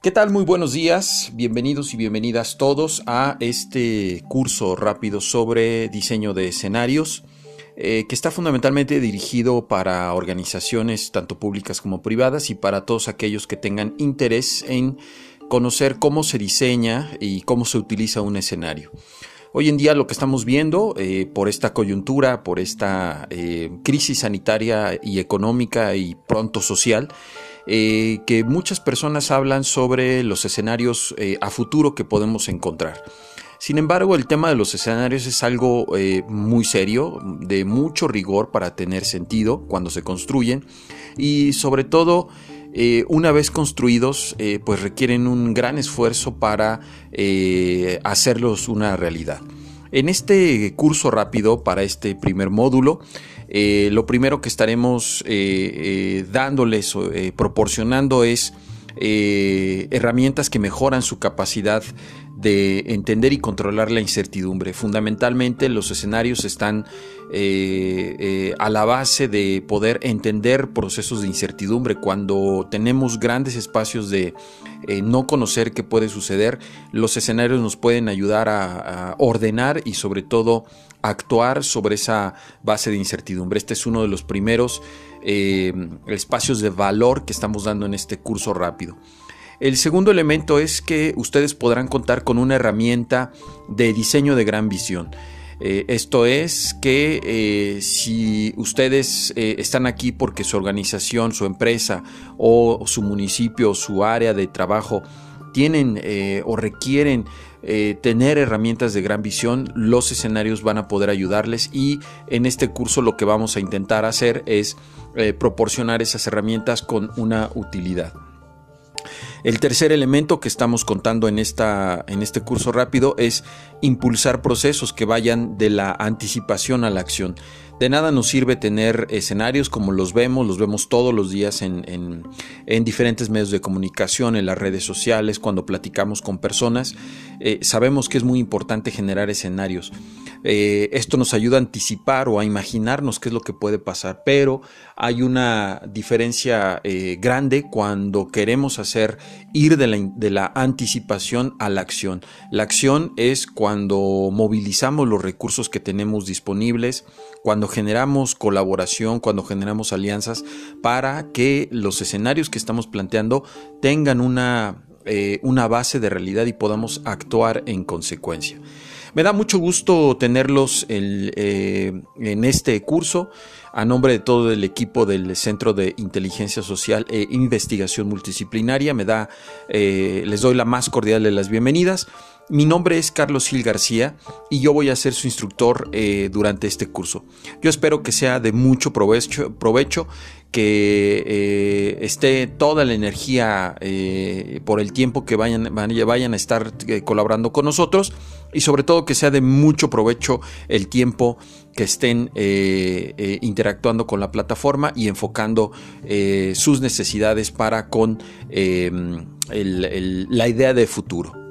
¿Qué tal? Muy buenos días, bienvenidos y bienvenidas todos a este curso rápido sobre diseño de escenarios eh, que está fundamentalmente dirigido para organizaciones tanto públicas como privadas y para todos aquellos que tengan interés en conocer cómo se diseña y cómo se utiliza un escenario. Hoy en día lo que estamos viendo eh, por esta coyuntura, por esta eh, crisis sanitaria y económica y pronto social, eh, que muchas personas hablan sobre los escenarios eh, a futuro que podemos encontrar. Sin embargo, el tema de los escenarios es algo eh, muy serio, de mucho rigor para tener sentido cuando se construyen y sobre todo una vez construidos pues requieren un gran esfuerzo para hacerlos una realidad. En este curso rápido para este primer módulo eh, lo primero que estaremos eh, eh, dándoles o proporcionando es herramientas que mejoran su capacidad de entender y controlar la incertidumbre. Fundamentalmente los escenarios están a la base de poder entender procesos de incertidumbre. Cuando tenemos grandes espacios de no conocer qué puede suceder, los escenarios nos pueden ayudar a, a ordenar y sobre todo actuar sobre esa base de incertidumbre. Este es uno de los primeros eh, espacios de valor que estamos dando en este curso rápido. El segundo elemento es que ustedes podrán contar con una herramienta de diseño de gran visión. Eh, esto es que eh, si ustedes están aquí porque su organización, su empresa o su municipio, su área de trabajo tienen o requieren eh, tener herramientas de gran visión, los escenarios van a poder ayudarles y en este curso lo que vamos a intentar hacer es eh, proporcionar esas herramientas con una utilidad. El tercer elemento que estamos contando en, esta, en este curso rápido es impulsar procesos que vayan de la anticipación a la acción. De nada nos sirve tener escenarios como los vemos, los vemos todos los días en, diferentes medios de comunicación, en las redes sociales, cuando platicamos con personas. Eh, sabemos que es muy importante generar escenarios. Eh, esto nos ayuda a anticipar o a imaginarnos qué es lo que puede pasar, pero hay una diferencia eh, grande cuando queremos hacer ir de la, de la anticipación a la acción. La acción es cuando movilizamos los recursos que tenemos disponibles, cuando generamos colaboración, cuando generamos alianzas para que los escenarios que estamos planteando tengan una, eh, una base de realidad y podamos actuar en consecuencia. Me da mucho gusto tenerlos eh, en este curso a nombre de todo el equipo del Centro de Inteligencia Social e Investigación Multidisciplinaria. Me da, eh, les doy la más cordial de las bienvenidas. Mi nombre es Carlos Gil García y yo voy a ser su instructor eh, durante este curso. Yo espero que sea de mucho provecho, provecho que eh, esté toda la energía eh, por el tiempo que vayan, vayan a estar colaborando con nosotros y sobre todo que sea de mucho provecho el tiempo que estén interactuando con la plataforma y enfocando sus necesidades para con la idea de futuro.